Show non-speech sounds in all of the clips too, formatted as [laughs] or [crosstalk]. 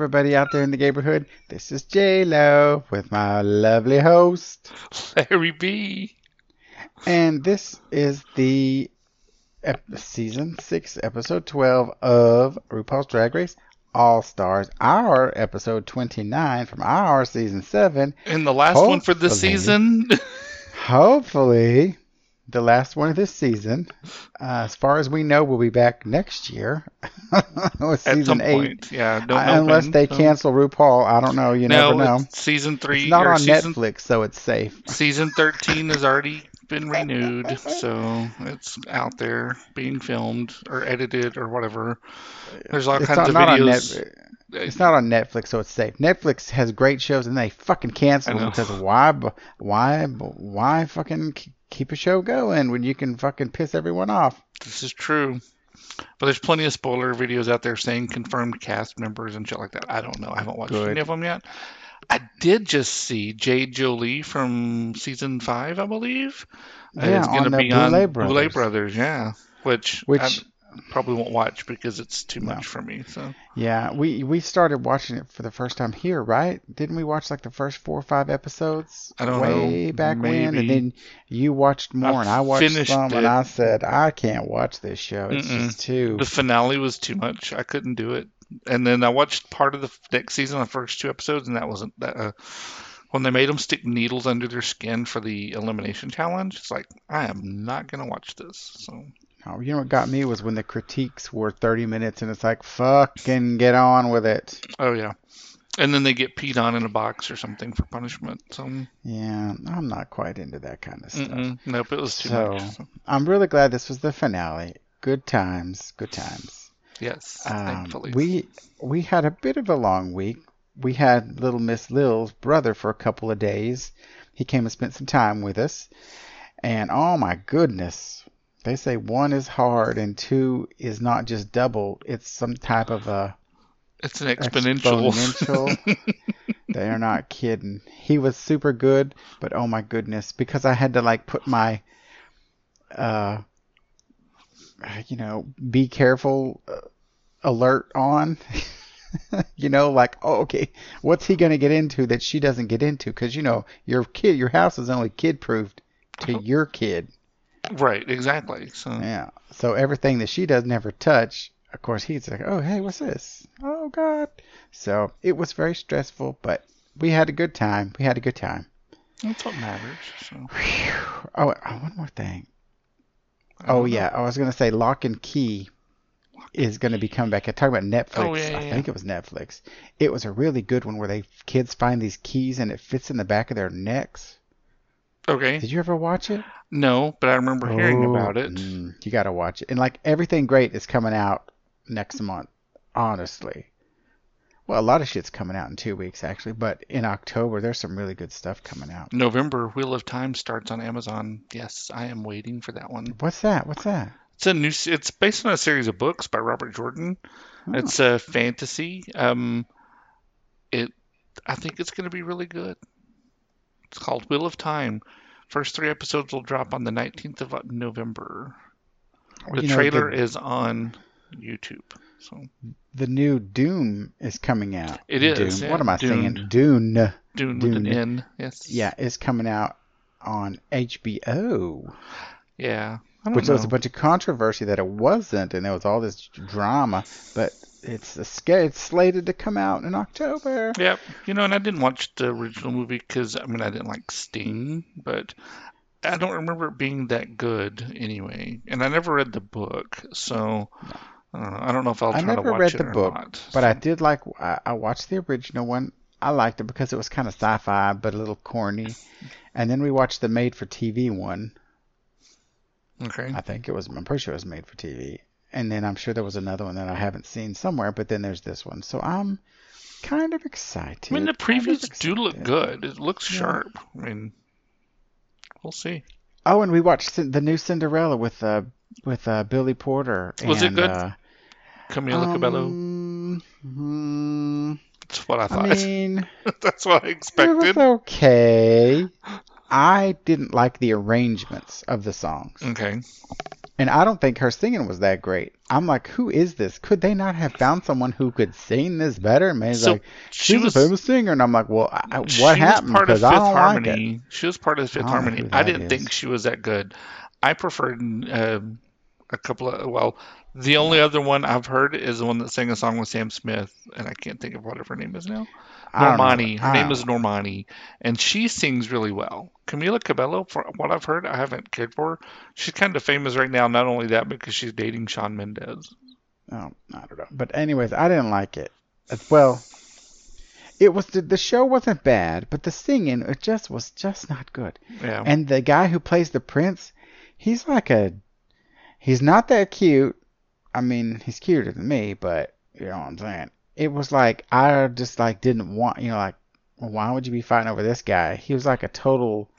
Everybody out there in the neighborhood. This is J Lo with my lovely host, Larry B. and this is the ep- season six, episode twelve of RuPaul's Drag Race All Stars. Our episode twenty-nine from our season seven. And the last one for this season. [laughs] Hopefully, the last one of this season. Uh, as far as we know, we'll be back next year [laughs] with At season eight. point. Yeah. Don't I- unless when, they so- cancel RuPaul, I don't know. You no, never know. season three. It's not on season, Netflix, so it's safe. Season 13 has already been [laughs] renewed, so it's out there being filmed or edited or whatever. There's all It's kinds not, of videos. Net, it's not on Netflix, so it's safe. Netflix has great shows, and they fucking cancel them because why? Why? Why fucking keep a show going when you can fucking piss everyone off? This is true. But there's plenty of spoiler videos out there saying confirmed cast members and shit like that. I don't know. I haven't watched Good. any of them yet. I did just see Jade Jolie from season five, I believe. Yeah, it's going to be on Boulet Boulet Brothers. Brothers, yeah. Which, Which probably won't watch because it's too No. much for me. So Yeah, we we started watching it for the first time here, right? Didn't we watch like the first four or five episodes I don't way know. back when? And then you watched more, I and I watched some, it. and I said I can't watch this show. It's Mm-mm. just too. the finale was too much. I couldn't do it. And then I watched part of the next season, the first two episodes, and that wasn't that. Uh, when they made them stick needles under their skin for the elimination challenge, it's like I am not gonna watch this. So Oh, you know what got me was when the critiques were 30 minutes, and it's like fucking get on with it. Oh yeah. And then they get peed on in a box or something for punishment. So Yeah, I'm not quite into that kind of stuff. mm-mm. nope, it was too So- much. So, I'm really glad this was the finale. Good times, good times. yes, Um, thankfully. we we had a bit of a long week. We had little Miss Lil's brother for a couple of days. He came and spent some time with us, and oh my goodness, they say one is hard and two is not just double; it's some type of a it's an exponential. exponential. [laughs] they are not kidding. He was super good, but oh my goodness, because I had to like put my, uh, you know, be careful uh, alert on. [laughs] you know, like, oh, okay, what's he gonna get into that she doesn't get into? Because you know, your kid, your house is only kid proofed to your kid. Right, exactly. So Yeah. So everything that she does never touch, of course, he's like, oh, hey, what's this? Oh, God. So it was very stressful, but we had a good time. We had a good time. that's what matters. So. Oh, oh, one more thing. Oh, don't know. yeah. I was going to say Locke and Key is going to be coming back. I talking about Netflix. Oh, yeah, I yeah, think it was Netflix. It was a really good one where they kids find these keys and it fits in the back of their necks. Okay. Did you ever watch it? No, but I remember hearing Oh, about it. mm, you got to watch it. And like everything great is coming out next month, honestly. Well, a lot of shit's coming out in two weeks, actually. But in October, there's some really good stuff coming out. November, Wheel of Time starts on Amazon. Yes, I am waiting for that one. What's that? What's that? It's a new. It's based on a series of books by Robert Jordan. Oh. It's a fantasy. Um, it. I think it's going to be really good. It's called Wheel of Time. First three episodes will drop on the 19th of November. The You know, trailer the, is on YouTube. So the new Doom is coming out. It is, Doom. yeah, What am I saying? Dune. Dune. Dune with an N. Yes. Yeah, it's coming out on HBO. Yeah. I don't Which there was a bunch of controversy that it wasn't, and there was all this drama. But it's a, sca- it's slated to come out in October. Yep. You know, and I didn't watch the original movie because I mean I didn't like Sting, but I don't remember it being that good anyway. And I never read the book, so I don't know. I don't know if I'll I try to never watch read the book, not. But I did like I, I watched the original one. I liked it because it was kind of sci-fi but a little corny. And then we watched the made-for-TV one. Okay. I think it was. I'm pretty sure it was made for TV. And then I'm sure there was another one that I haven't seen somewhere. But then there's this one. So I'm kind of excited. I mean the kind of previews do look good. It looks Yeah. sharp. I mean, we'll see. Oh, and we watched the new Cinderella with uh with uh Billy Porter. Was it and, good? Uh, Camila Cabello. um, hmm, That's what I thought. I [laughs] mean. That's what I expected. It was okay. I didn't like the arrangements of the songs. Okay. And I don't think her singing was that great. I'm like, who is this? Could they not have found someone who could sing this better? And May's So, like, she she's was- a famous singer, and I'm like, well, I, She what was happened? part of Because I Fifth don't like it. Harmony. She was part of Fifth Harmony. I didn't is. think she was that good. I preferred um, a couple of well, the only other one I've heard is the one that sang a song with Sam Smith, and I can't think of what her name is now. I don't know. Normani. Her name is Normani, and she sings really well. Camila Cabello, for what I've heard, I haven't cared for. her. She's kind of famous right now. Not only that, because she's dating Shawn Mendes. Oh, I don't know. But anyways, I didn't like it. Well, it was the, the show wasn't bad, but the singing it just was just not good. Yeah. And the guy who plays the prince, he's like a he's not that cute. I mean, he's cuter than me, but you know what I'm saying. It was like I just like didn't want, you know, like why would you be fighting over this guy? He was like a total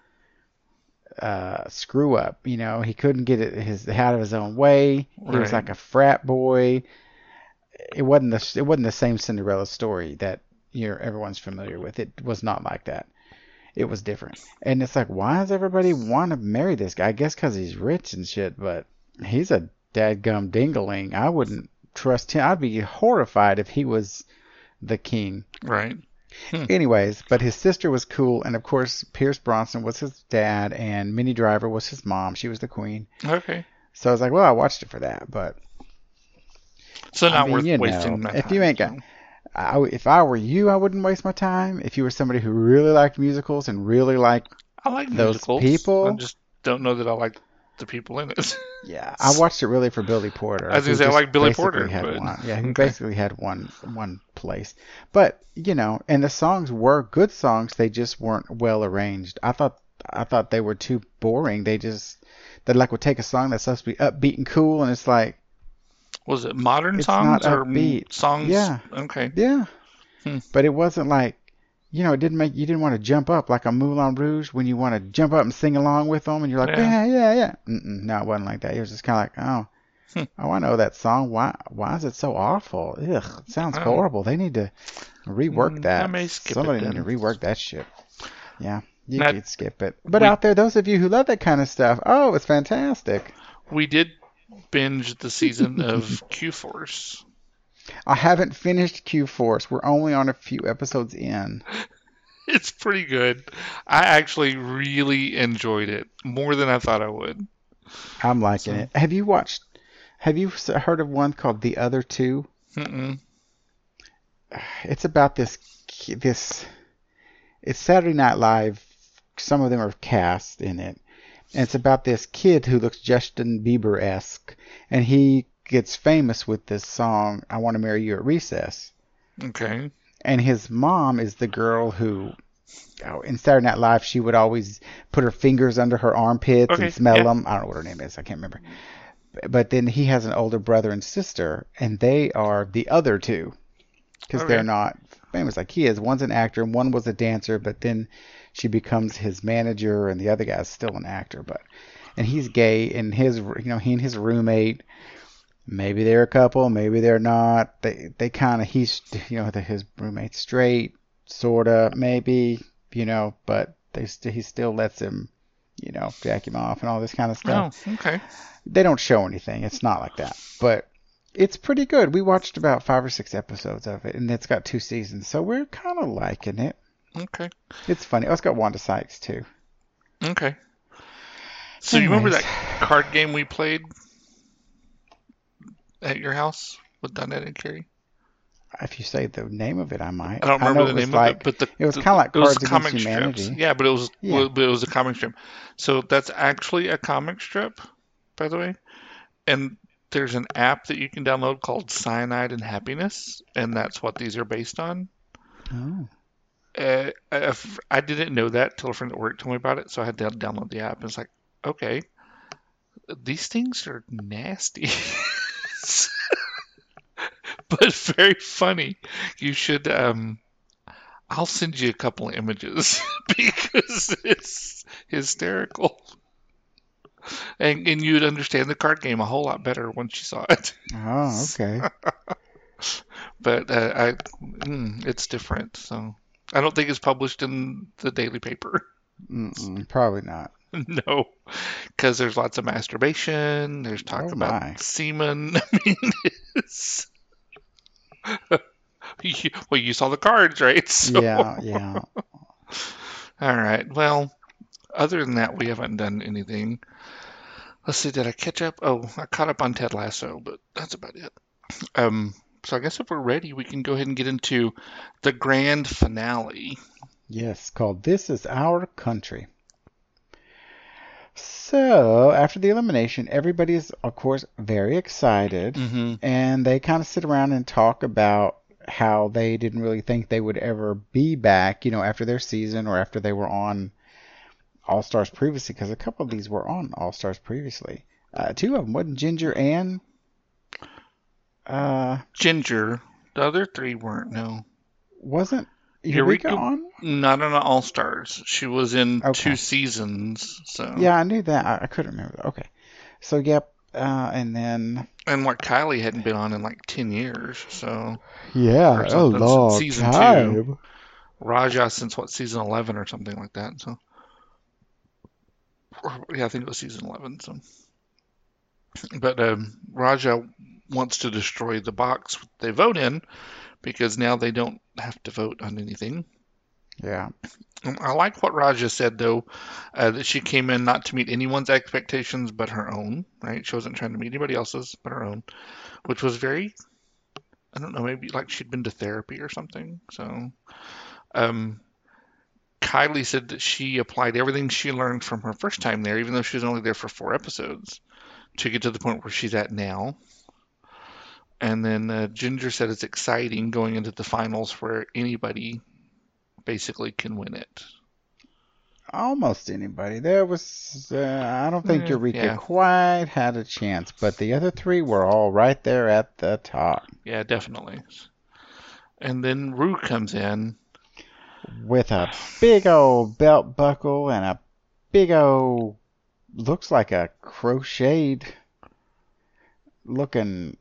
uh screw up, you know. He couldn't get it his out of his own way. He was like a frat boy. It wasn't the it wasn't the same Cinderella story that you're everyone's familiar with. It was not like that. It was different. And it's like, why does everybody want to marry this guy? I guess because he's rich and shit, but he's a dadgum dingling. I wouldn't trust him. I'd be horrified if he was the king. right. Hmm. Anyways, but his sister was cool, and of course, Pierce Brosnan was his dad, and Minnie Driver was his mom. She was the queen. Okay. So I was like, well, I watched it for that, but So I not mean, worth you wasting know, my if time. you ain't got-. I, if I were you, I wouldn't waste my time. If you were somebody who really liked musicals and really liked I like those musicals. people- I just don't know that I like the people in it. Yeah, [laughs] I watched it really for Billy Porter. I was gonna say, I like Billy Porter, Had but- one. Yeah, he basically had one one place. But you know, and the songs were good songs. They just weren't well arranged. I thought I thought they were too boring. They just they like would take a song that's supposed to be upbeat and cool, and it's like, Was it modern songs or upbeat. songs? Yeah. Okay. yeah. Hmm. But it wasn't like. You know, it didn't make you didn't want to jump up like a Moulin Rouge when you want to jump up and sing along with them, and you're like, yeah, Yeah. yeah, yeah. No, it wasn't like that. It was just kind of like, oh, Hmm. Oh, I know that song. Why? Why is it so awful? Ugh, it sounds Oh. horrible. They need to rework Mm, that. I may skip it Somebody need to rework that shit. Yeah, you Not- could skip it. But we- out there, those of you who love that kind of stuff, oh, it's fantastic. We did binge the season of Q Force. I haven't finished Q Force. We're only on a few episodes in. [laughs] It's pretty good. I actually really enjoyed it more than I thought I would. I'm liking So- it. Have you watched? Have you heard of one called The Other Two? Mm-mm. [sighs] it's about this this it's Saturday Night Live. Some of them are cast in it, and it's about this kid who looks Justin Bieber esque, and he gets famous with this song "I Want to Marry You at Recess." Okay. And his mom is the girl who, oh, in Saturday Night Live, she would always put her fingers under her armpits Okay, and smell yeah. them. I don't know what her name is. I can't remember. But then he has an older brother and sister, and they are the other two because Okay. they're not famous like he is. One's an actor, and one was a dancer, but then she becomes his manager, and the other guy's still an actor. But and he's gay, and his you know he and his roommate maybe they're a couple, maybe they're not. They they kind of he's [laughs] you know the, his roommate's straight, sorta, maybe you know, but they st- he still lets him, you know, jack him off and all this kind of stuff. Oh, okay. They don't show anything. It's not like that, but it's pretty good. We watched about five or six episodes of it, and it's got two seasons, so we're kind of liking it. Okay. It's funny. Oh, it's got Wanda Sykes too. Okay. So you remember that card game we played at your house with Donette and Carrie? If you say the name of it, I might. I don't remember it the name like, of it, but the it was kinda like it was Cards Against comic Humanity. strips. Yeah, but it was Yeah. but it was a comic strip. So that's actually a comic strip, by the way. And there's an app that you can download called Cyanide and Happiness, and that's what these are based on. Oh. Uh, I, I didn't know that till a friend at work told me about it, so I had to download the app. And it's like, okay, these things are nasty, [laughs] [laughs] but very funny. You should. Um, I'll send you a couple images [laughs] because it's hysterical, and and you'd understand the card game a whole lot better once you saw it. Oh, okay. [laughs] But uh, I, mm, it's different, so I don't think it's published in the daily paper. Mm-mm, probably not. [laughs] no, because there's lots of masturbation. There's talk Oh, about my. semen. [laughs] I mean, it's... [laughs] Well, you saw the cards, right? So, Yeah, yeah. All right. Well, other than that, we haven't done anything. Let's see. Did I catch up? Oh, I caught up on Ted Lasso, but that's about it. Um. So I guess if we're ready, we can go ahead and get into the grand finale. Yes, called This Is Our Country. So, after the elimination, everybody is, of course, very excited. Mm-hmm. And they kind of sit around and talk about how they didn't really think they would ever be back, you know, after their season or after they were on All Stars previously, because a couple of these were on All Stars previously. Uh, two of them wasn't Ginger and uh, Ginger. The other three weren't. No. wasn't Eureka, Eureka- on? Not on All Stars. She was in Okay. two seasons. So Yeah, I knew that. I, I couldn't remember. Okay, so yep, uh, and then and like Kylie hadn't been on in like ten years. So yeah, oh a something, long season two. Raja since what season eleven or something like that. So yeah, I think it was season eleven. So but um, Raja wants to destroy the box they vote in because now they don't have to vote on anything. Yeah, Um, I like what Raja said though, uh, that she came in not to meet anyone's expectations but her own. Right? She wasn't trying to meet anybody else's but her own, which was very, I don't know, maybe like she'd been to therapy or something. So, um, Kylie said that she applied everything she learned from her first time there, even though she was only there for four episodes, to get to the point where she's at now. And then uh, Ginger said it's exciting going into the finals where anybody basically can win it. almost anybody. There was, uh, I don't think Eh, Eureka yeah. quite had a chance, but the other three were all right there at the top Yeah, definitely. And then Ru comes in. with a big old belt buckle and a big old, looks like a crocheted looking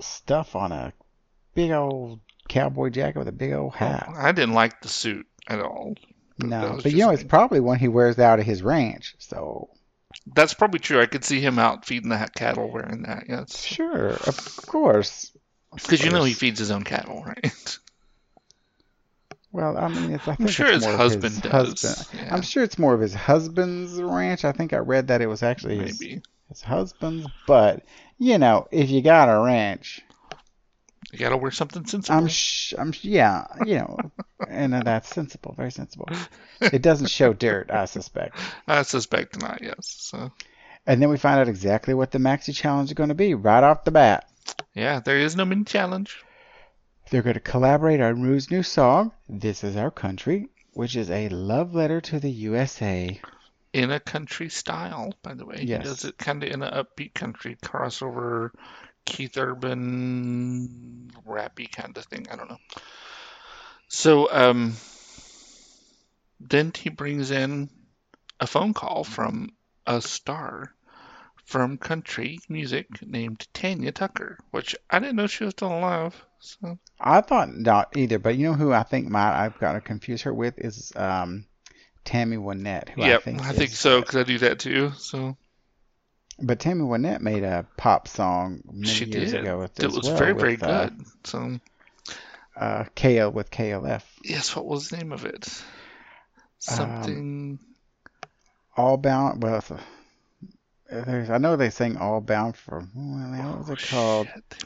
stuff on a big old cowboy jacket with a big old hat. I didn't like the suit at all. That No, but you know, just it's probably one he wears out at his ranch. So That's probably true. I could see him out feeding the cattle wearing that. Yes, sure, of course. Because you know he feeds his own cattle, right? Well, I mean, it's, I think sure it's his husband does, husband. yeah. I'm sure it's more of his husband's ranch. I think I read that it was actually his, Maybe his husband's. But you know, if you got a ranch, you gotta wear something sensible. I'm sh- I'm sh- yeah, you know, and uh, that's sensible, very sensible. It doesn't show dirt, I suspect. I suspect not. Yes. So And then we find out exactly what the maxi challenge is going to be right off the bat. yeah, there is no mini challenge. They're going to collaborate on Ru's new song, "This Is Our Country," which is a love letter to the USA. In a country style, by the way. Yes. He does it kind of in an upbeat country crossover, Keith Urban, rappy kind of thing. I don't know. So, um, then he brings in a phone call from a star from country music named Tanya Tucker, which I didn't know she was still alive. So, I thought not either, but you know who I think might I've got to confuse her with is um, Tammy Wynette. Who yep, I think, I think is- so because I do that too. So But Tammy Wynette made a pop song many she years did. ago with It was well very, with, very uh, good. So. Uh, KL with KLF. Yes, what was the name of it? Um, Something. All bound. Well, I know they sing All Bound for. Well, what was it called? Oh, shit.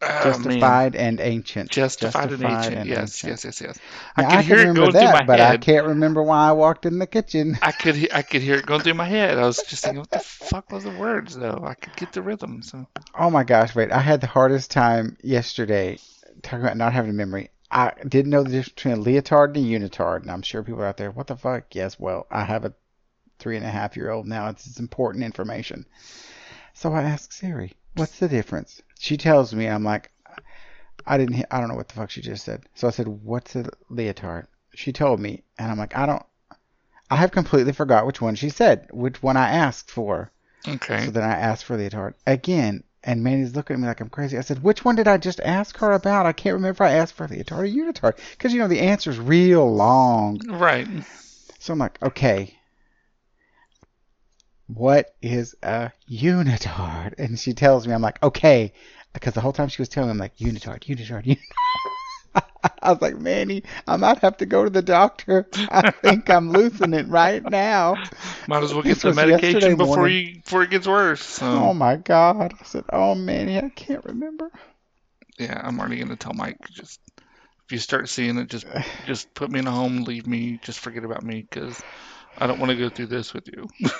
Man. Justified and Ancient. Justified, and ancient. and yes, Ancient. yes, yes, yes. Now, I could hear it remember going that, through my but I can't remember why I walked in the kitchen. [laughs] I could, I could hear it going through my head. I was just thinking, what the fuck was the words though? I could get the rhythm. So Oh my gosh, wait. I had the hardest time yesterday talking about not having a memory. I didn't know the difference between a leotard and a unitard, and I'm sure people out there, what the fuck? Yes, well, I have a three and a half year old now. It's, it's important information. So I asked Siri, what's the difference? She tells me, I'm like, I didn't, hear, I don't know what the fuck she just said. So I said, what's a leotard? She told me, and I'm like, I don't, I have completely forgot which one she said, which one I asked for. okay. So then I asked for leotard again, and Manny's looking at me like I'm crazy. I said, "Which one did I just ask her about? I can't remember if I asked for leotard or unitard because you know the answer's real long." Right. So I'm like, okay, what is a unitard? And she tells me, I'm like, okay, because the whole time she was telling me, I'm like, unitard, unitard, unitard. [laughs] I was like, Manny, I might have to go to the doctor. I think I'm losing it right now. Might as well get This the was yesterday medication before morning. you before it gets worse. So, Oh my God. I said, oh, Manny, I can't remember. yeah, I'm already gonna tell Mike just if you start seeing it, just just put me in a home, leave me, just forget about me, because I don't want to go through this with you. [laughs]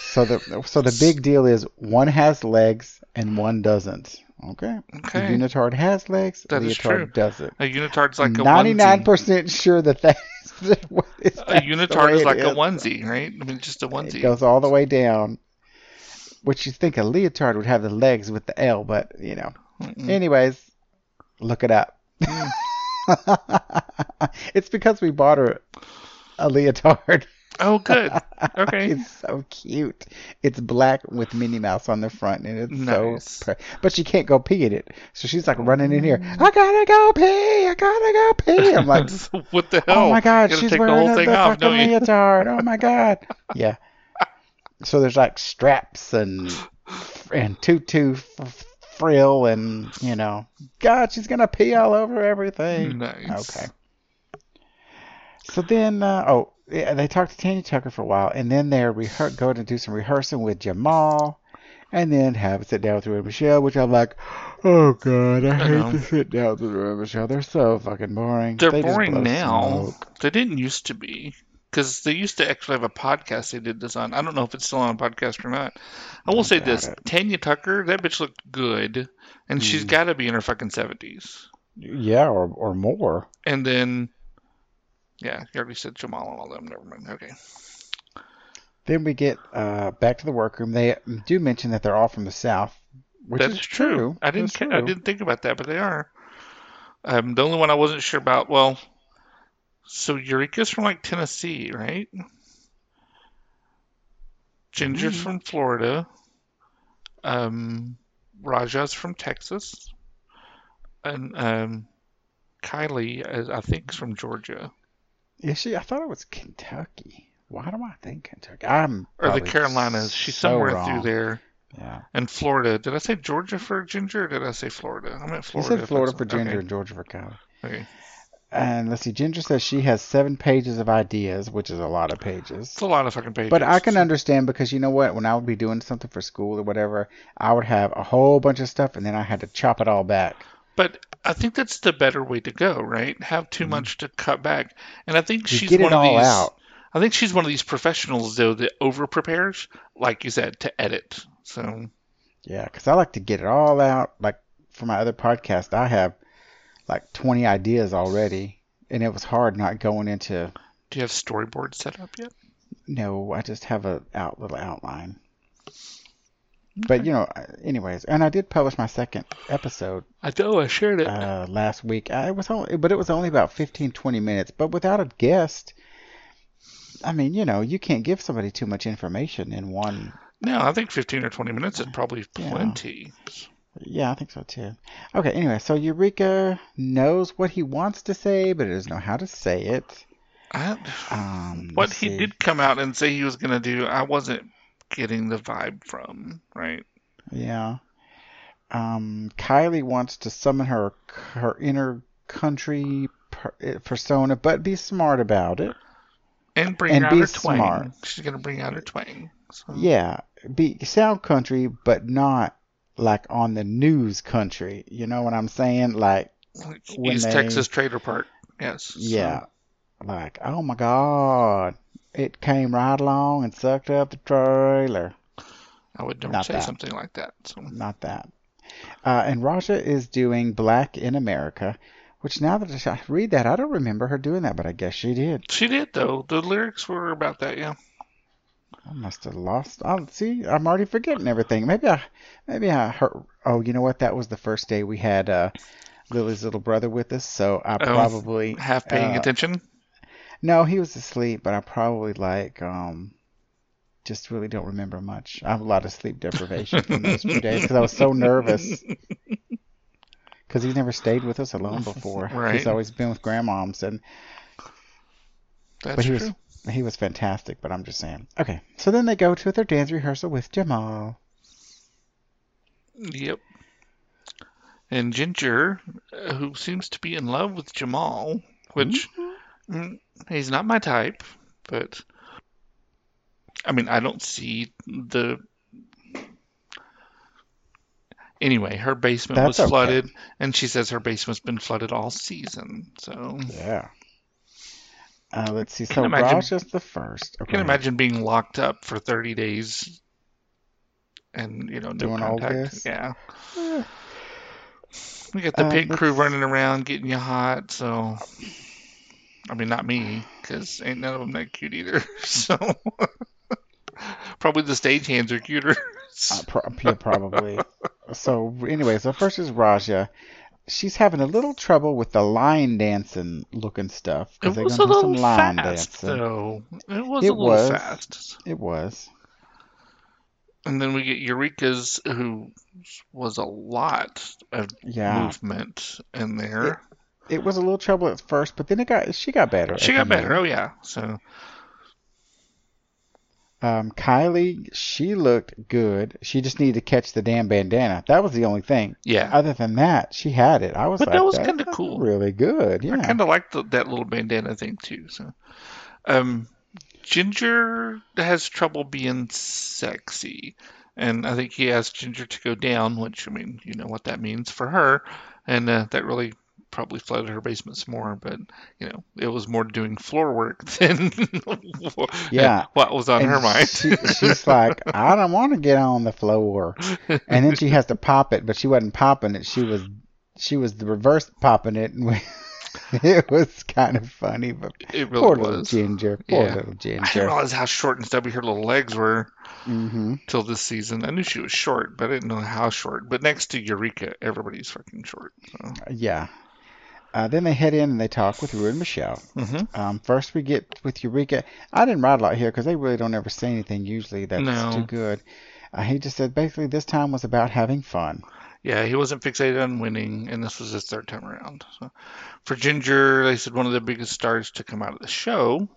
So the so the big deal is one has legs and one doesn't. Okay. The Okay, unitard has legs. That is leotard true. doesn't. a unitard's like a ninety-nine percent sure that that is [laughs] what is A unitard is like a onesie, right? I mean, just a onesie. It goes all the way down. Which you think a leotard would have the legs with the L, but you know. Mm-mm. Anyways, look it up. Mm. [laughs] it's because we bought her a leotard. Oh, good. [laughs] Okay. it's so cute. It's black with Minnie Mouse on the front, and it's Nice. so. Pre- but she can't go pee in it, so she's like running in here. I gotta go pee. I gotta go pee. I'm like, [laughs] what the hell? oh my god, she's take the wearing whole thing the off, fucking leotard. Oh my god. [laughs] Yeah. So there's like straps and and tutu frill and you know, God, she's gonna pee all over everything. Nice. Okay. So then, uh, oh, yeah, they talked to Tanya Tucker for a while, and then they're rehe- going to do some rehearsing with Jamal, and then have a sit down with Ru and Michelle, which I'm like, oh god, I, I hate know. to sit down with Ru and Michelle. They're so fucking boring. They're They boring now. smoke. They didn't used to be. Because they used to actually have a podcast they did this on. I don't know if it's still on a podcast or not. I will I say this it. Tanya Tucker, that bitch looked good. And she's hmm. got to be in her fucking 70s. Yeah, or or more. And then, yeah, you already said Jamal and all them. Never mind. Okay. Then we get uh, back to the workroom. They do mention that they're all from the south, which That's is true. I didn't. Ca- I didn't think about that, but they are. Um, the only one I wasn't sure about. Well, so Eureka's from like Tennessee, right? Ginger's Mhm. from Florida. Um, Raja's from Texas, and um, Kylie, is, I think, is from Georgia Is she? I thought it was Kentucky. Why do I think Kentucky? I'm or the Carolinas. She's so somewhere wrong. through there. Yeah. And Florida. Did I say Georgia for Ginger? Or did I say Florida? I meant Florida. You said Florida for Ginger okay, and Georgia for Kylie. okay. And let's see, Ginger says she has seven pages of ideas, which is a lot of pages. It's a lot of fucking pages. But I can understand because you know what? When I would be doing something for school or whatever, I would have a whole bunch of stuff and then I had to chop it all back. But I think that's the better way to go, right? Have too Mhm. much to cut back. And I think she's one of these out. I think she's one of these professionals though that over prepares, like you said, to edit. So Yeah, because I like to get it all out. Like for my other podcast, I have like 20 ideas already. And it was hard not going into, do you have storyboards set up yet? no, I just have a out little outline. But you know, anyways, and I did publish my second episode I know I shared it. uh, last week. I it was only, but it was only about 15, 20 minutes. But without a guest, I mean, you know, you can't give somebody too much information in one. no, I think 15 or 20 minutes is probably plenty. Yeah, I think so too. Okay, anyway, so Eureka knows what he wants to say, but he doesn't know how to say it. I, Um, what he see. did come out and say he was going to do, I wasn't getting the vibe from, right? Yeah. Um, Kylie wants to summon her her inner country per, persona, but be smart about it. And bring And out be her twang. smart. She's going to bring out her twang. So. Yeah, be sound country, but not like on the news country. You know what I'm saying? Like, East they- Texas Trailer Park. Yes. so- yeah, like, oh my God, it came right along and sucked up the trailer. I would never Not say that. something like that. So. Not that. Uh, and Raja is doing Black in America, which now that I read that, I don't remember her doing that, but I guess she did. She did though. The lyrics were about that, yeah. I must have lost. Oh, see, I'm already forgetting everything. Maybe I, maybe I heard. Oh, you know what? That was the first day we had uh, Lily's little brother with us, so I probably Half paying uh, attention. No, he was asleep, but I probably like um, just really don't remember much. I have a lot of sleep deprivation from those few days because I was so nervous. [laughs] Because he's never stayed with us alone before. Right. He's always been with grandmoms, and That's but he true. was he was fantastic, but I'm just saying. Okay, so then they go to their dance rehearsal with Jamal. Yep. And Ginger, uh, who seems to be in love with Jamal, which mm, he's not my type, but I mean, I don't see the. Anyway, her basement That's was okay. flooded, and she says her basement's been flooded all season. So Yeah. Uh, let's see. So Can imagine- Raj is the first. I Okay. can imagine being locked up for 30 days and, you know, no Doing all contact. this? Yeah. Eh. We got the Um, pit crew running around getting you hot, so. I mean, not me, because ain't none of them that cute either. [laughs] So. Probably the stagehands are cuter. Uh, pro- yeah, probably. so anyway, so first is Raja. She's having a little trouble with the line dancing looking stuff it because they're was going a to do some little line fast, dancing. though. It was It a little was. fast. It was. And then we get Eureka's, who was a lot of Yeah. movement in there. It was a little trouble at first, but then it got she got better. She got better. end. Oh yeah. So Um, Kylie, she looked good. She just needed to catch the damn bandana. That was the only thing. yeah, Other than that, she had it. I was But like, that was kinda cool." Really good. Yeah. I kind of liked the, that little bandana thing too. So, um, Ginger has trouble being sexy, and I think he asked Ginger to go down, which I mean, you know what that means for her, and uh, that really probably flooded her basement some more. But you know, it was more doing floor work [laughs] than Yeah. what was on And her mind. She, she's like, I don't want to get on the floor. And then she has to pop it, but she wasn't popping it. She was she was the reverse popping it, and we, [laughs] it was kind of funny. But it really poor little was. Ginger, poor Yeah. little ginger. I didn't realize how short and stubby her little legs were. hmm till this season. I knew she was short, but I didn't know how short. But next to Eureka, everybody's fucking short. So. Yeah. Uh, then they head in and they talk with Ru and Michelle. hmm Um, first, we get with Eureka. I didn't write a lot here because they really don't ever say anything usually that's No. too good. Uh, he just said basically this time was about having fun. Yeah, he wasn't fixated on winning, and this was his third time around. So. For Ginger, they said one of the biggest stars to come out of the show,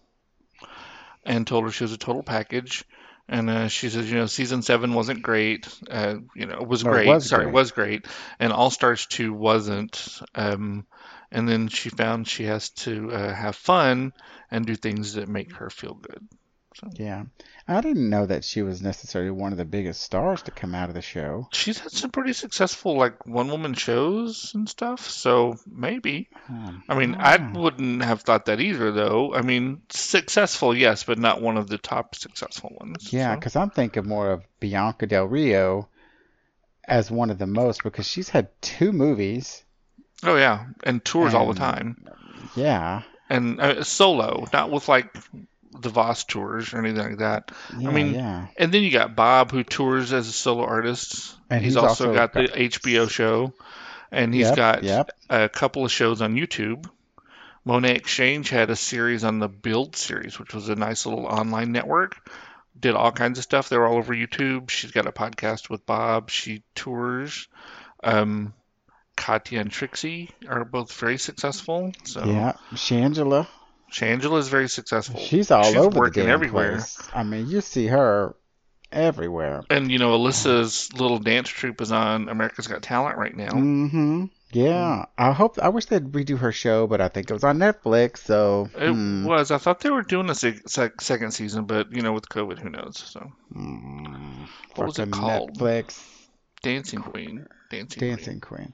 and told her she was a total package. And uh, she says, you know, season seven wasn't great. Uh, you know, it was No, it great. was Sorry, great. it was great. And All Stars two wasn't. Um, and then she found she has to uh, have fun and do things that make her feel good. Yeah. I didn't know that she was necessarily one of the biggest stars to come out of the show. She's had some pretty successful like one woman shows and stuff, so maybe. Hmm. I mean, I I wouldn't have thought that either though. I mean, successful, yes, but not one of the top successful ones. Yeah, so. because I'm thinking more of Bianca Del Rio as one of the most because she's had two movies. Oh yeah, and tours all the time. Yeah. And uh, solo, not with like the Voss tours or anything like that. yeah mean, yeah. And then you got Bob who tours as a solo artist. And he's, he's also, also got, got- the HBO show, and he's Yep, got yep. a couple of shows on YouTube. Monét X Change had a series on the Build series, which was a nice little online network. Did all kinds of stuff. They're all over YouTube. She's got a podcast with Bob. She tours. Um, Katya and Trixie are both very successful. So Yeah. Shangela. Shangela is very successful. She's all She's over working everywhere. place. I mean, you see her everywhere. And you know, Alyssa's little dance troupe is on America's Got Talent right now. Mm-hmm. Yeah. I hope. I wish they'd redo her show, but I think it was on Netflix. So. It hmm. was. I thought they were doing a sec- second season, but you know, with COVID, who knows? So, Mm, What was it called? Netflix Dancing Queen, Dancing, Dancing Queen.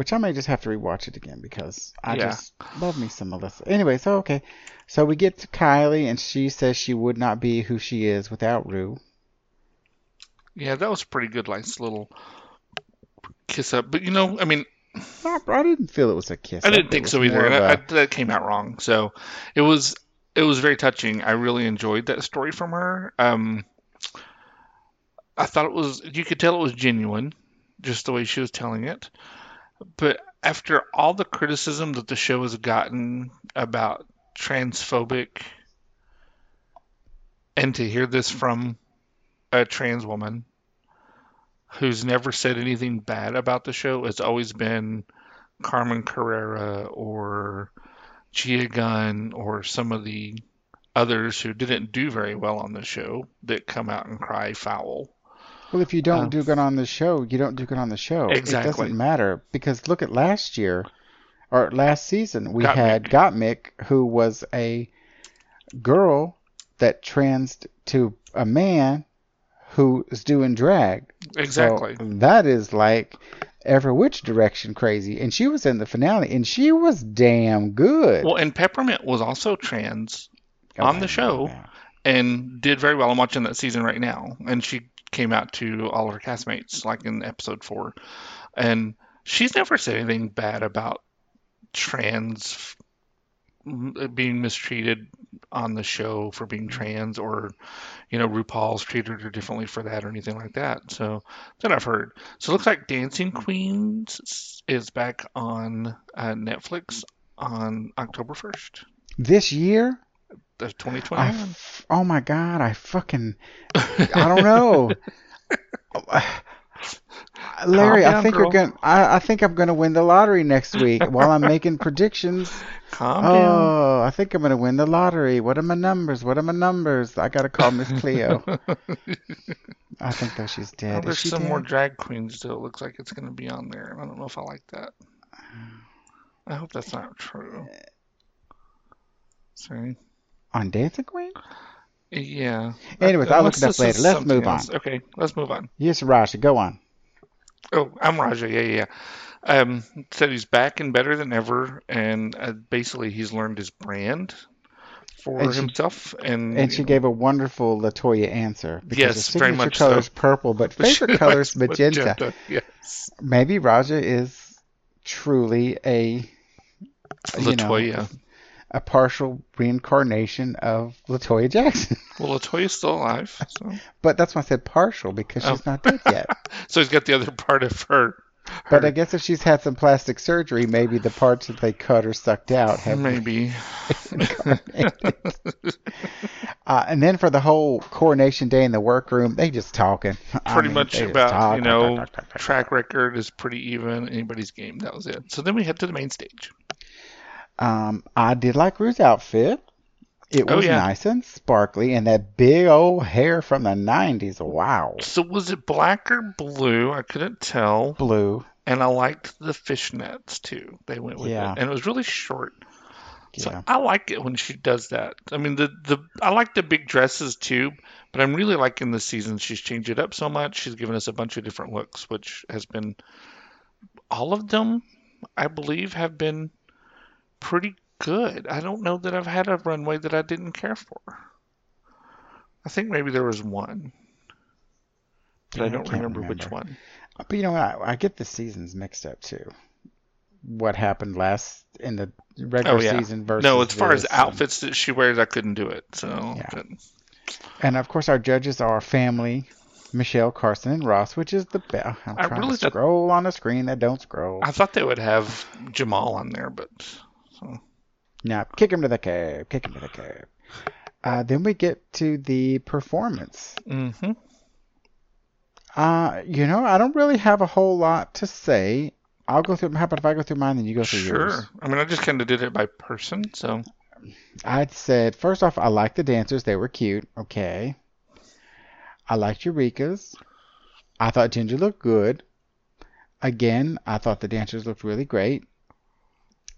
Which I may just have to rewatch it again because I Yeah. just love me some Melissa. Anyway, so okay. So we get to Kylie and she says she would not be who she is without Ru. Yeah, that was a pretty good, like little kiss up. But you know, I mean, I, I didn't feel it was a kiss. I up. didn't think so either, of I, I, a- that came out wrong. So, it was it was very touching. I really enjoyed that story from her. Um, I thought it was you could tell it was genuine, just the way she was telling it. But after all the criticism that the show has gotten about transphobic, and to hear this from a trans woman who's never said anything bad about the show, it's always been Carmen Carrera or Gia Gunn or some of the others who didn't do very well on the show that come out and cry foul. Well, if you don't do good um, on the show, you don't do good on the show. Exactly. It doesn't matter because look at last year or last season. We Gottmik. had Gottmik, who was a girl that transed to a man who is doing drag. Exactly. So that is like every which direction crazy. And she was in the finale, and she was damn good. well, and Peppermint was also trans Oh, on the show, and did very well. I'm watching that season right now, and she came out to all of her castmates, like in episode four, and she's never said anything bad about trans being mistreated on the show for being trans, or you know RuPaul's treated her differently for that or anything like that. So that I've heard. So it looks like Dancing Queens is back on uh, Netflix on October 1st This year, of 2021. f- oh my god, I fucking I don't [laughs] know. Larry, Calm I think girl. you're going. I, I think I'm gonna win the lottery next week while I'm making [laughs] predictions. Calm down. Oh, I think I'm gonna win the lottery. What are my numbers? What are my numbers? I gotta call Miss Cleo. [laughs] I think though she's Oh, dead. Is there's she some dead? more drag queens still. It looks like it's going to be on there. I don't know if I like that. [sighs] I hope that's not true. Sorry. On Dancing Queen? Yeah. Anyways, Uh, I'll look it up later. Let's move on. Okay, let's move on. Yes, Raja, go on. Oh, I'm Raja. Yeah, yeah. yeah. Um, said he's back and better than ever, and uh, basically he's learned his brand for And she- himself. And, And she gave a wonderful Latoya answer. Because Yes, very signature much color so. is purple, but [laughs] favorite color is magenta. Yes. Maybe Raja is truly a you know, Latoya. A partial reincarnation of Latoya Jackson. [laughs] Well, Latoya's still alive. So. but that's why I said partial because she's Oh. not dead yet. [laughs] so he's got the other part of her. But I guess if she's had some plastic surgery, maybe the parts that they cut or sucked out have maybe. [laughs] Uh, and then for the whole coronation day in the workroom, they just talking. I Pretty mean, much about talk, you know talk, talk. track record is pretty even. Anybody's game. That was it. So then we head to the main stage. Um, I did like Ru's outfit. It Oh, was yeah. nice and sparkly, and that big old hair from the '90s. Wow, So was it black or blue? I couldn't tell. blue. And I liked the fishnets too. They went with Yeah. it, and it was really short. So Yeah. I like it when she does that. I mean, the the I like the big dresses too, but I'm really liking this season. She's changed it up so much. She's given us a bunch of different looks, which has been all of them, I believe, have been pretty good. I don't know that I've had a runway that I didn't care for. I think maybe there was one, but I Yeah, I don't can't remember, which one. Uh, but you know, I, I get the seasons mixed up too. What happened last in the regular Oh, yeah. season versus No, as far as and- um, outfits that she wears, I couldn't do it. So, Yeah. but- And of course, our judges are family, Michelle, Carson, and Ross, which is the best. I'm I trying really to scroll on a screen that don't scroll. I thought they would have Jamal on there, but Now, kick him to the cab. Kick him to the cab. Uh, then we get to the performance. Mm-hmm. Uh, you know, I don't really have a whole lot to say. I'll go through. How about if I go through mine and you go through yours? sure. I mean, I just kind of did it by person, so I'd said first off, I liked the dancers; they were cute. Okay. I liked Eureka's. I thought Ginger looked good. Again, I thought the dancers looked really great.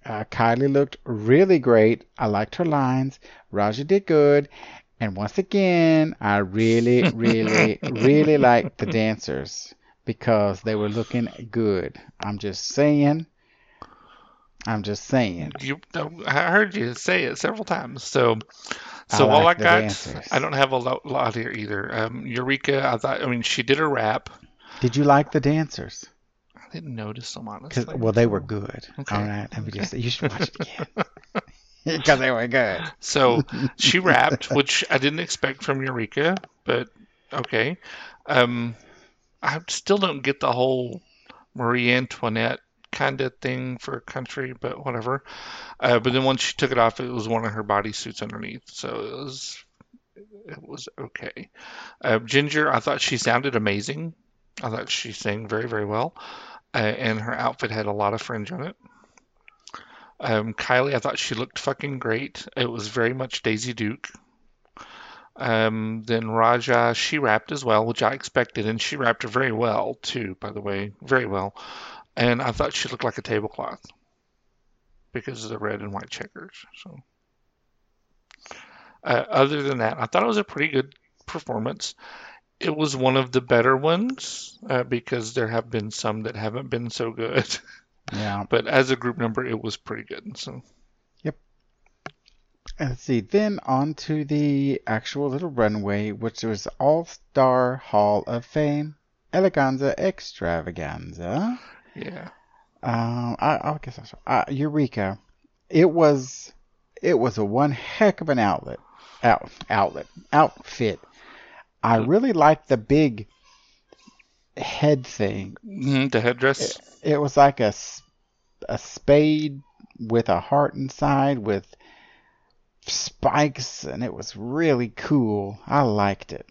Uh, Kylie looked really great. I liked her lines. Raja did good. And once again, I really, really, really [laughs] liked the dancers because they were looking good. I'm just saying. I'm just saying. you. I heard you say it several times. So, I so all I got, dancers. I don't have a lot, lot here either. Um, Eureka, I thought. I mean, she did a rap. Did you like the dancers? I didn't notice them honestly. well, they were good. Okay. All right, let me just you should watch it again [laughs] [laughs] because they were good. So she rapped, which I didn't expect from Eureka, but okay. Um, I still don't get the whole Marie Antoinette kind of thing for country, but whatever. Uh, but then once she took it off, it was one of her bodysuits underneath, so it was it was okay. Uh, Ginger, I thought she sounded amazing. I thought she sang very very well, uh, and her outfit had a lot of fringe on it. Um, Kylie, I thought she looked fucking great. It was very much Daisy Duke. Um, then Raja, she rapped as well, which I expected, and she rapped very well too. By the way, very well. And I thought she looked like a tablecloth because of the red and white checkers. So, uh, other than that, I thought it was a pretty good performance. It was one of the better ones uh, because there have been some that haven't been so good. [laughs] Yeah. but as a group number, it was pretty good. So, Yep. Let's see. Then on to the actual little runway, which was All Star Hall of Fame Eleganza Extravaganza. yeah. Um, I, I guess I saw, uh, Eureka. It was it was a one heck of an outlet out outlet outfit. I really liked the big head thing. Mhm, the headdress. It was like a a spade with a heart inside with spikes, and it was really cool. I liked it.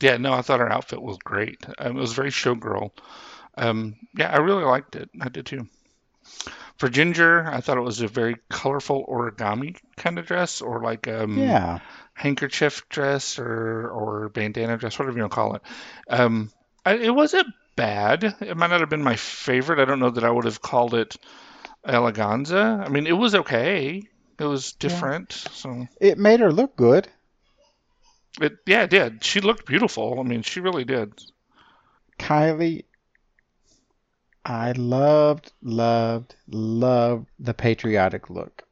Yeah, no, I thought her outfit was great. Um, it was very showgirl. Um, yeah, I really liked it. I did too. For Ginger, I thought it was a very colorful origami kind of dress, or like um, Yeah, handkerchief dress, or or bandana dress, whatever you want to call it. Um, I, it wasn't bad. It might not have been my favorite. I don't know that I would have called it eleganza. I mean, it was okay. It was different. So it made her look good. it, yeah, it did. She looked beautiful. I mean, she really did. Kylie, I loved, loved, loved the patriotic look.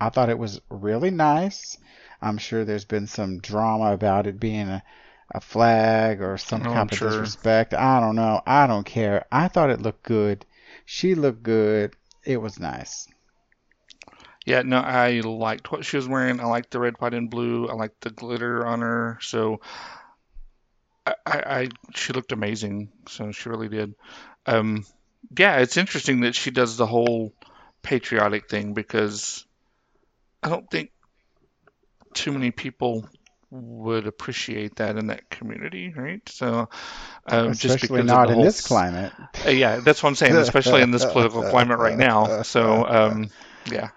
I thought it was really nice. I'm sure there's been some drama about it being a, a flag or some Oh, kind of sure. disrespect. I don't know. I don't care. I thought it looked good. She looked good. It was nice. Yeah, no, I liked what she was wearing. I liked the red, white, and blue. I liked the glitter on her. So I, I, I she looked amazing. So she really did. Um, yeah, it's interesting that she does the whole patriotic thing because I don't think too many people would appreciate that in that community, right? So um, just because not in this climate. Uh, yeah, that's what I'm saying, especially in this political [laughs] climate right now. So um, yeah.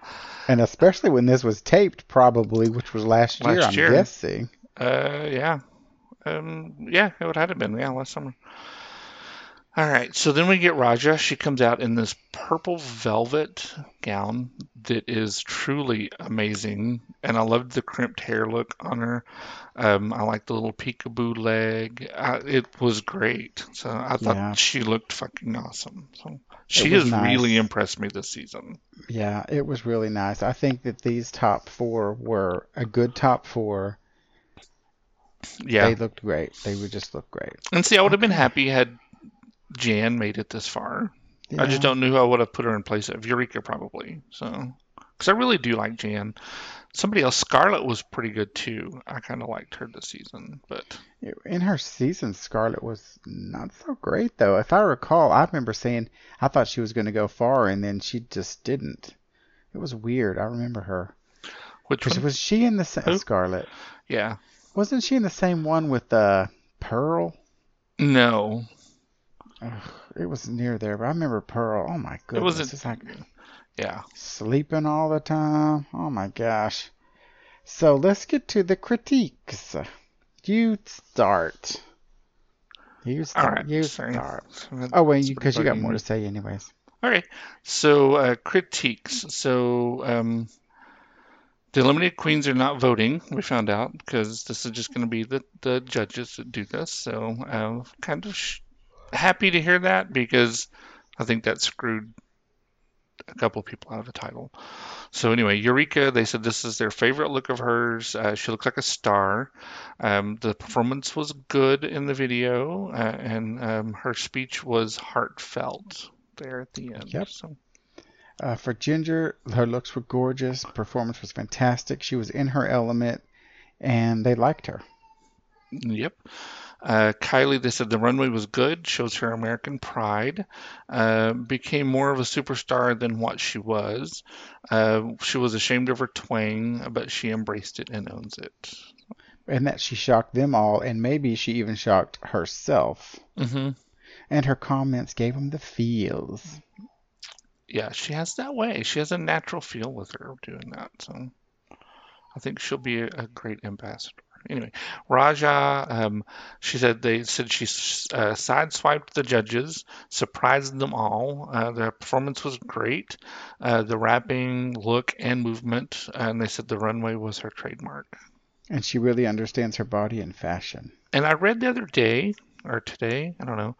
And especially when this was taped, probably, which was last year, Last I'm year. guessing. Uh, yeah. Um, yeah, it would have been, yeah, last summer. All right, so then we get Raja. She comes out in this purple velvet gown that is truly amazing, and I loved the crimped hair look on her. Um, I like the little peekaboo leg. I, it was great. So I thought Yeah. she looked fucking awesome. So she has nice. really impressed me this season. Yeah, it was really nice. I think that these top four were a good top four. Yeah. They looked great. They would just look great. And see, I would have been happy had Jan made it this far. I just don't know who I would have put her in place of. Eureka probably. So, because I really do like Jan. Somebody else, Scarlet was pretty good too. I kind of liked her this season, but In her season, Scarlet was not so great, though. If I recall, I remember saying I thought she was going to go far, and then she just didn't. It was weird. I remember her. which one? was she in the same Who? Scarlett? Yeah, Wasn't she in the same one with uh, Pearl? no, Ugh, it was near there, but I remember Pearl. Oh my goodness, it wasn't. it's like Yeah, sleeping all the time. Oh my gosh. So let's get to the critiques. You start. You start. right. You sorry. start. Oh wait, because you got more to say, anyways. All right. so uh, critiques. So um, the eliminated queens are not voting. We found out because this is just going to be the the judges that do this. So uh, kind of sh- happy to hear that because I think that screwed a couple of people out of the title. So anyway, Eureka, they said this is their favorite look of hers. Uh, she looks like a star. Um, the performance was good in the video, uh, and um, her speech was heartfelt there at the end. Yep. So Uh, for Ginger, her looks were gorgeous. Performance was fantastic. She was in her element, and they liked her. Yep. Uh, Kylie, they said the runway was good, shows her American pride, uh, became more of a superstar than what she was. Uh, she was ashamed of her twang, but she embraced it and owns it. And that she shocked them all, and maybe she even shocked herself. hmm And her comments gave them the feels. Yeah, she has that way. She has a natural feel with her doing that. So I think she'll be a, a great ambassador. Anyway, Raja, um, she said they said she uh, sideswiped the judges, surprised them all. Uh, their performance was great. Uh, the rapping, look, and movement, and they said the runway was her trademark. And she really understands her body and fashion. And I read the other day or today, I don't know.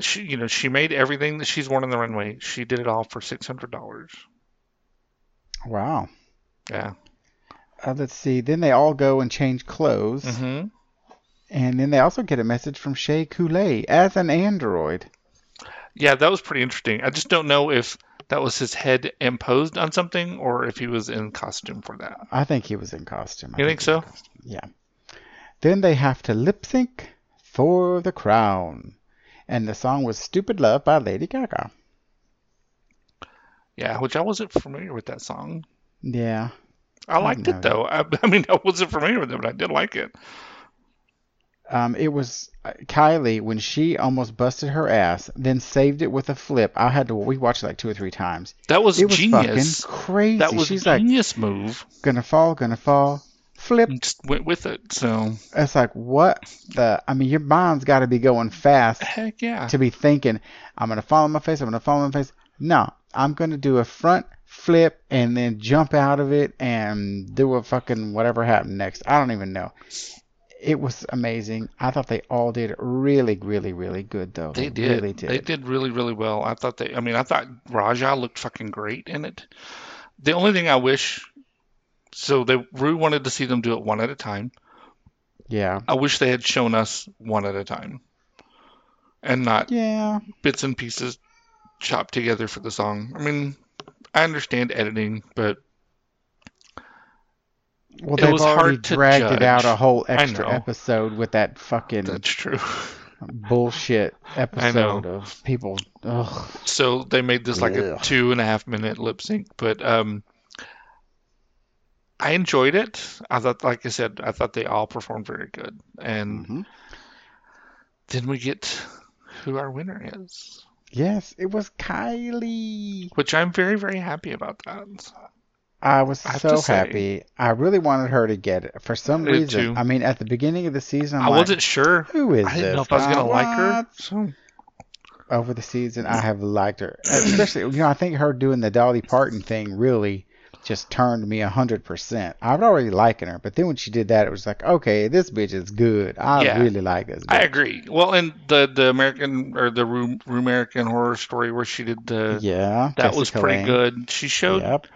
She, you know, she made everything that she's worn on the runway. She did it all for six hundred dollars. Wow. Yeah. Uh, let's see. Then they all go and change clothes. hmm And then they also get a message from Shea Coulee as an android. Yeah, that was pretty interesting. I just don't know if that was his head imposed on something or if he was in costume for that. I think he was in costume. I You think he so? was in costume. Yeah. Then they have to lip sync for the crown. And the song was Stupid Love by Lady Gaga. Yeah, which I wasn't familiar with that song. Yeah. I liked know it though. I, I mean, I wasn't familiar with it, but I did like it. Um, it was uh, Kylie when she almost busted her ass, then saved it with a flip. I had to. We watched it like two or three times. That was It was genius. fucking crazy. That was She's like, genius move. gonna fall, gonna fall, flip. And just went with it. So It's like what the? I mean, your mind's got to be going fast heck yeah. to be thinking, I'm gonna fall on my face. I'm gonna fall on my face. No, I'm gonna do a front flip and then jump out of it and do a fucking whatever happened next. I don't even know. It was amazing. I thought they all did really, really, really good though. They did. Really did. They did really, really well. I thought they. I mean, I thought Raja looked fucking great in it. The only thing I wish, so they Ru wanted to see them do it one at a time. Yeah. I wish they had shown us one at a time, and not Yeah. bits and pieces chopped together for the song. I mean, I understand editing, but Well, It they've was already hard to dragged it out a whole extra episode with that fucking that's true. [laughs] bullshit episode of people. Ugh. So they made this like a two and a half minute lip sync, but um, I enjoyed it. I thought, like I said, I thought they all performed very good. And Mhm. then we get who our winner is, Yes, it was Kylie. which I'm very, very happy about that. I was I so happy. I really wanted her to get it for some I reason. I mean, at the beginning of the season, I'm I like, wasn't sure. who is I didn't this? know if I was gonna like her. So Over the season, I have liked her, especially you know. I think her doing the Dolly Parton thing really just turned me a hundred percent. I've already liking her, but then when she did that, it was like, okay, this bitch is good. I Yeah. really like this. I agree. Well, and the the American or the Room, American Horror Story where she did the yeah, that was pretty good. She showed. Yep.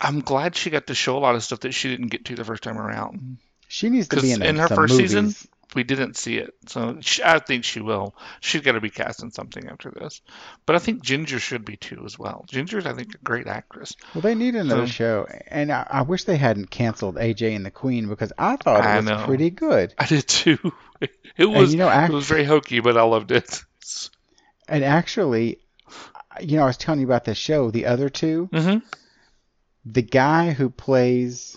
I'm glad she got to show a lot of stuff that she didn't get to the first time around. She needs to be in, in her first movies. season, We didn't see it, so she, I think she will. She's got to be cast in something after this. But I think Ginger should be too as well. Ginger's, I think, a great actress. Well, they need another So- show, and I, I wish they hadn't canceled AJ and the Queen because I thought it was know. pretty good. I did too. [laughs] It And was you know, it was very hokey, but I loved it. and actually, you know, I was telling you about the show, the other two. hmm The guy who plays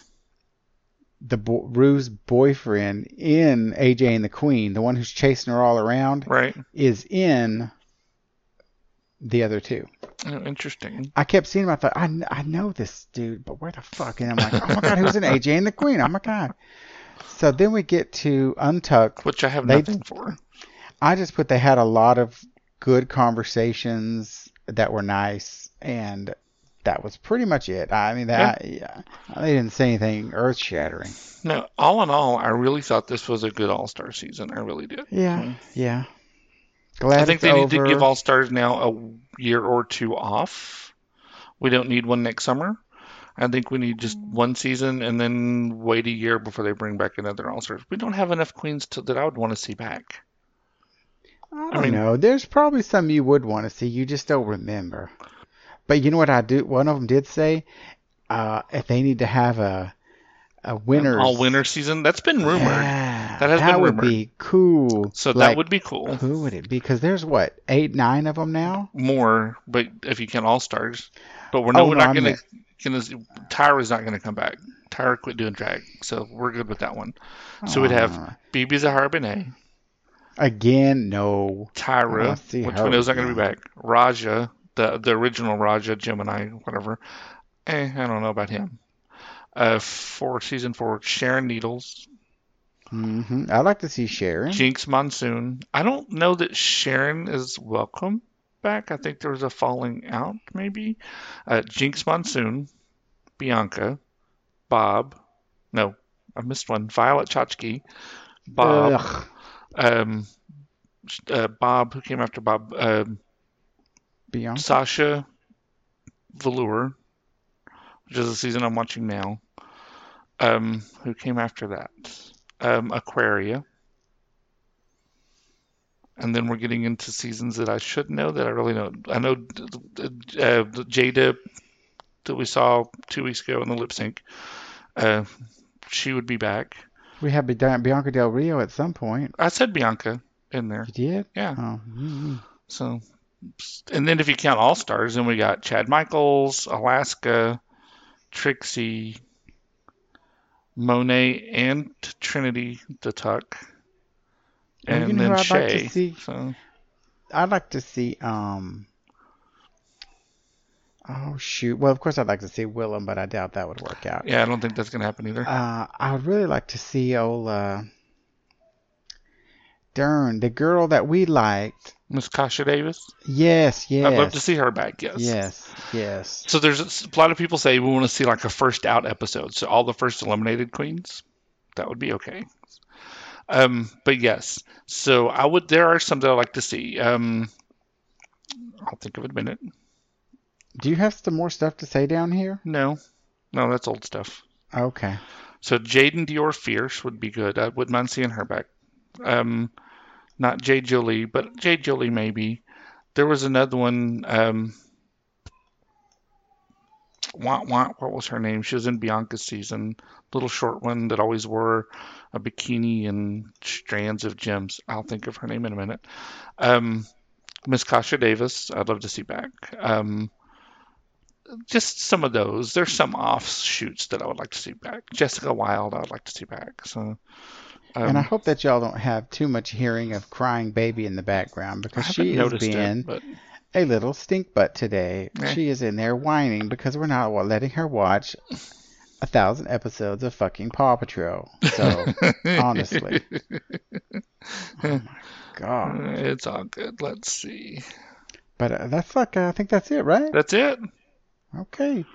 the bo- Ru's boyfriend in AJ and the Queen, the one who's chasing her all around, Right. is in the other two. Oh, interesting. I kept seeing him. I thought, I, I know this dude, but where the fuck? And I'm like, oh my god, who's in AJ and the Queen? Oh my god. So then we get to Untucked. Which I have They- nothing for. I just put they had a lot of good conversations that were nice, and that was pretty much it. I mean, that yeah, they didn't say anything earth shattering. No, all in all, I really thought this was a good All Star season. I really did. Yeah, hmm. yeah. Glad I think they need to give All Stars now a year or two off. We don't need one next summer. I think we need just one season and then wait a year before they bring back another All Stars. We don't have enough queens to, that I would want to see back. I I don't mean- know. There's probably some you would want to see. You just don't remember. But you know what I do? One of them did say, uh, if they need to have a a winners All winter season. That's been rumored. Yeah, That has been would rumored. be cool. So Like, that would be cool. Who would it be? Because there's what eight, nine of them now. More, but if you count All Stars. But we're, Oh, no, we're no, not going to. Tyra's not going to come back. Tyra quit doing drag, so we're good with that one. So we'd have. BeBe Zahara Benet, again. No, Tyra, which we know is not going to be back. Raja, the the original Raja, Gemini, whatever. Eh, I don't know about him. Uh, for season four, Sharon Needles, hmm I'd like to see Sharon. Jinkx Monsoon. I don't know that Sharon is welcome back. I think there was a falling out, maybe. Uh, Jinkx Monsoon, Bianca, Bob. No, I missed one. Violet Chachki, Bob, Ugh. um, uh, Bob, who came after Bob, um, Bianca. Sasha Velour, which is the season I'm watching now. Um, who came after that? Um, Aquaria. And then we're getting into seasons that I should know that I really know. I know uh, the Jaida that we saw two weeks ago in the lip sync. Uh, she would be back. We had Bi- Bianca Del Rio at some point. I said Bianca in there. You did? Yeah. Oh. mm So, and then if you count All Stars, then we got Chad Michaels, Alaska, Trixie, Monét, and Trinity the Tuck, And you know then who I'd like to Shea. see? So I'd like to see um. Oh shoot! Well, of course I'd like to see Willam, but I doubt that would work out. yeah, I don't think that's gonna happen either. Uh, I would really like to see uh, Dern, the girl that we liked. Miss Kasha Davis. Yes, yes. I'd love to see her back. Yes. Yes, yes. So there's a lot of people say we want to see like a first out episode, so all the first eliminated queens. That would be okay. Um, but yes, so I would. There are some that I'd like to see. Um, I'll think of it in a minute. Do you have some more stuff to say down here? No, no, that's old stuff. Okay. So Jaidynn Diore Fierce would be good. I wouldn't mind seeing her back. Um, not Jade Jolie, but Jade Jolie maybe. There was another one. Um, wah, wah, what was her name? She was in Bianca's season. Little short one that always wore a bikini and strands of gems. I'll think of her name in a minute. Um, Miss Kasha Davis, I'd love to see back. Um, just some of those. There's some offshoots that I would like to see back. Jessica Wild, I would like to see back. So, um, and I hope that y'all don't have too much hearing of crying baby in the background because she is being it, but a little stink butt today. Eh. She is in there whining because we're not letting her watch a thousand episodes of fucking Paw Patrol. So [laughs] honestly, oh my god. it's all good. Let's see. But uh, that's like uh, I think that's it, right? That's it. Okay.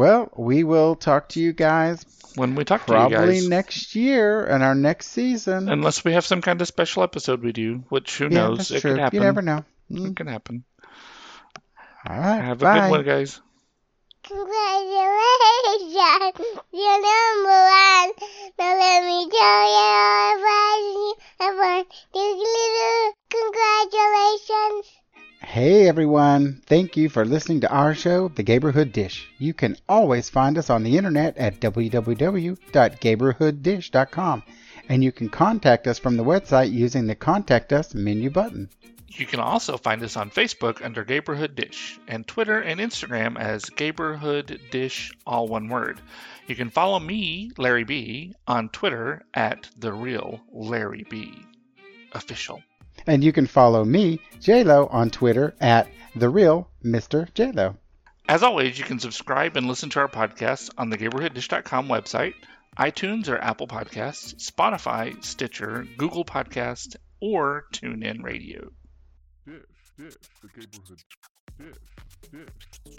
Well, we will talk to you guys When we talk to you probably next year in our next season. unless we have some kind of special episode we do, which who yeah, knows? that's It true. could happen. You never know. Mm. It can happen. All right. Have a good one, guys. Congratulations, you're number one. Now let me tell you, everyone, little congratulations. Hey everyone, thank you for listening to our show, The Gayborhood Dish. You can always find us on the internet at www.gayborhooddish.com and you can contact us from the website using the Contact Us menu button. You can also find us on Facebook under Gayborhood Dish and Twitter and Instagram as Gayborhood Dish, all one word. You can follow me, Larry B, on Twitter at the real Larry B. Official. And you can follow me, JLo, on Twitter at the real Mr. JLo. As always, you can subscribe and listen to our podcasts on the GayborhoodDish.com website, iTunes or Apple Podcasts, Spotify, Stitcher, Google Podcasts, or TuneIn Radio. Dish, dish, the neighborhood. Dish, dish.